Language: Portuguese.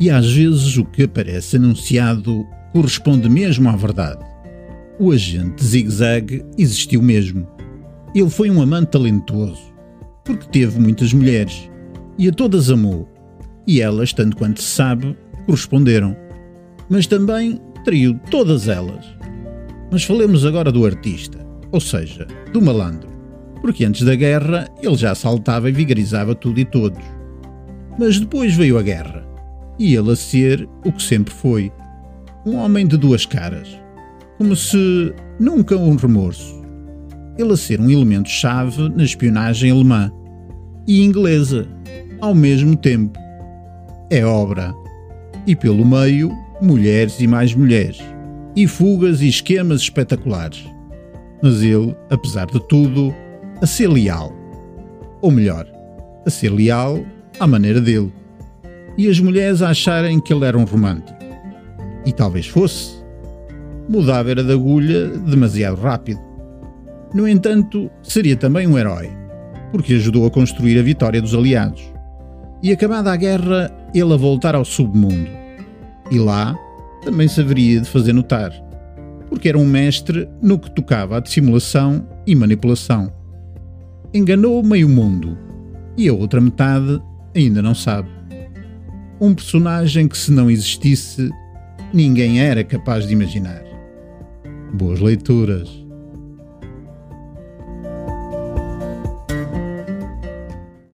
E às vezes o que aparece anunciado corresponde mesmo à verdade. O agente Zig-Zag existiu mesmo. Ele foi um amante talentoso, porque teve muitas mulheres e a todas amou, e elas, tanto quanto se sabe, corresponderam. Mas também traiu todas elas. Mas falemos agora do artista, ou seja, do malandro, porque antes da guerra ele já assaltava e vigarizava tudo e todos. Mas depois veio a guerra, e ele a ser o que sempre foi, um homem de duas caras, como se nunca um remorso. Ele a ser um elemento-chave na espionagem alemã e inglesa, ao mesmo tempo. É obra. E pelo meio, mulheres e mais mulheres, e fugas e esquemas espetaculares. Mas ele, apesar de tudo, a ser leal. Ou melhor, a ser leal à maneira dele. E as mulheres acharem que ele era um romântico. E talvez fosse. Mudava era de agulha demasiado rápido. No entanto, seria também um herói, porque ajudou a construir a vitória dos aliados. E acabada a guerra, ele a voltar ao submundo. E lá também se haveria de fazer notar, porque era um mestre no que tocava à dissimulação e manipulação. Enganou meio mundo e a outra metade ainda não sabe. Um personagem que, se não existisse, ninguém era capaz de imaginar. Boas leituras!